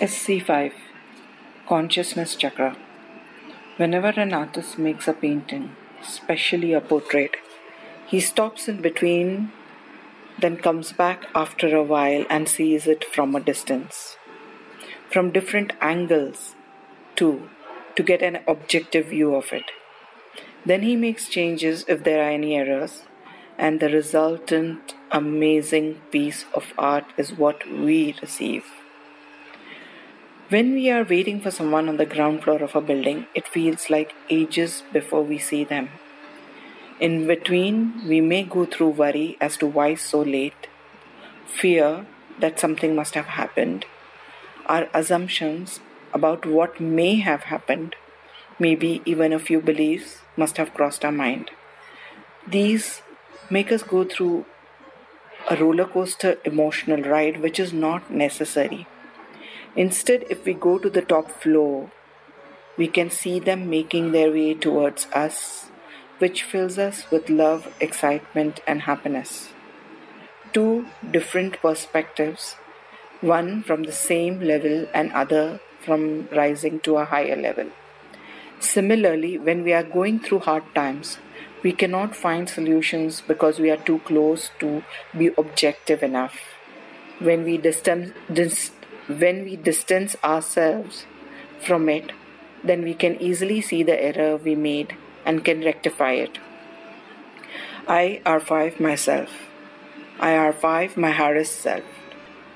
SC5 Consciousness Chakra. Whenever an artist makes a painting, especially a portrait, he stops in between, then comes back after a while and sees it from a distance, from different angles, too, to get an objective view of it. Then he makes changes if there are any errors, and the resultant amazing piece of art is what we receive. When we are waiting for someone on the ground floor of a building, it feels like ages before we see them. In between, we may go through worry as to why so late, fear that something must have happened, our assumptions about what may have happened, maybe even a few beliefs must have crossed our mind. These make us go through a roller coaster emotional ride which is not necessary. Instead, if we go to the top floor, we can see them making their way towards us, which fills us with love, excitement, and happiness. Two different perspectives, one from the same level and other from rising to a higher level. Similarly, when we are going through hard times, we cannot find solutions because we are too close to be objective enough. When we distance, dis- when we distance ourselves from it, then we can easily see the error we made and can rectify it. I R5 myself. I R5 my harassed self.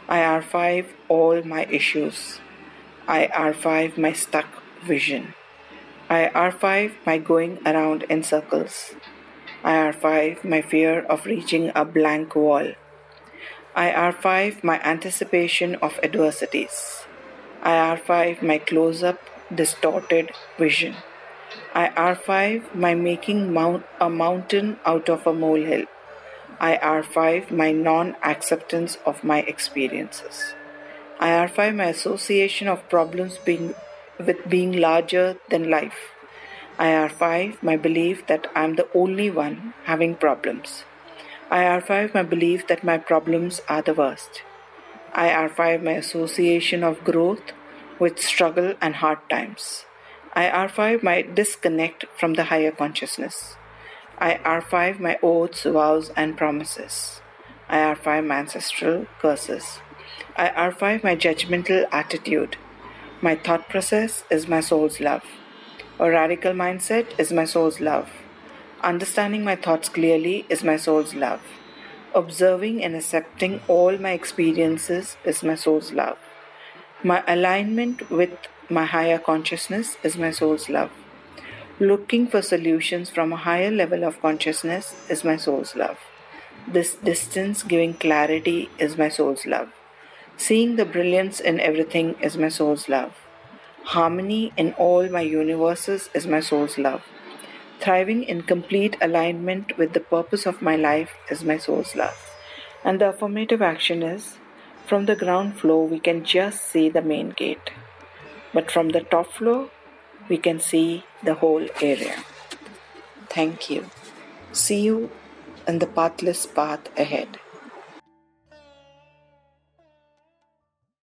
I R5 all my issues. I R5 my stuck vision. I R5 my going around in circles. I R5 my fear of reaching a blank wall. IR5 my anticipation of adversities. IR5 my close up distorted vision. IR5 my making mount, a mountain out of a molehill. IR5 my non acceptance of my experiences. IR5 my association of problems being with being larger than life. IR5 my belief that I'm the only one having problems. IR5 my belief that my problems are the worst. IR5 my association of growth with struggle and hard times. IR5 my disconnect from the higher consciousness. IR5 my oaths, vows, and promises. IR5 my ancestral curses. IR5 my judgmental attitude. My thought process is my soul's love. A radical mindset is my soul's love. Understanding my thoughts clearly is my soul's love. Observing and accepting all my experiences is my soul's love. My alignment with my higher consciousness is my soul's love. Looking for solutions from a higher level of consciousness is my soul's love. This distance giving clarity is my soul's love. Seeing the brilliance in everything is my soul's love. Harmony in all my universes is my soul's love. Thriving in complete alignment with the purpose of my life is my soul's love. And the affirmative action is from the ground floor, we can just see the main gate. But from the top floor, we can see the whole area. Thank you. See you in the pathless path ahead.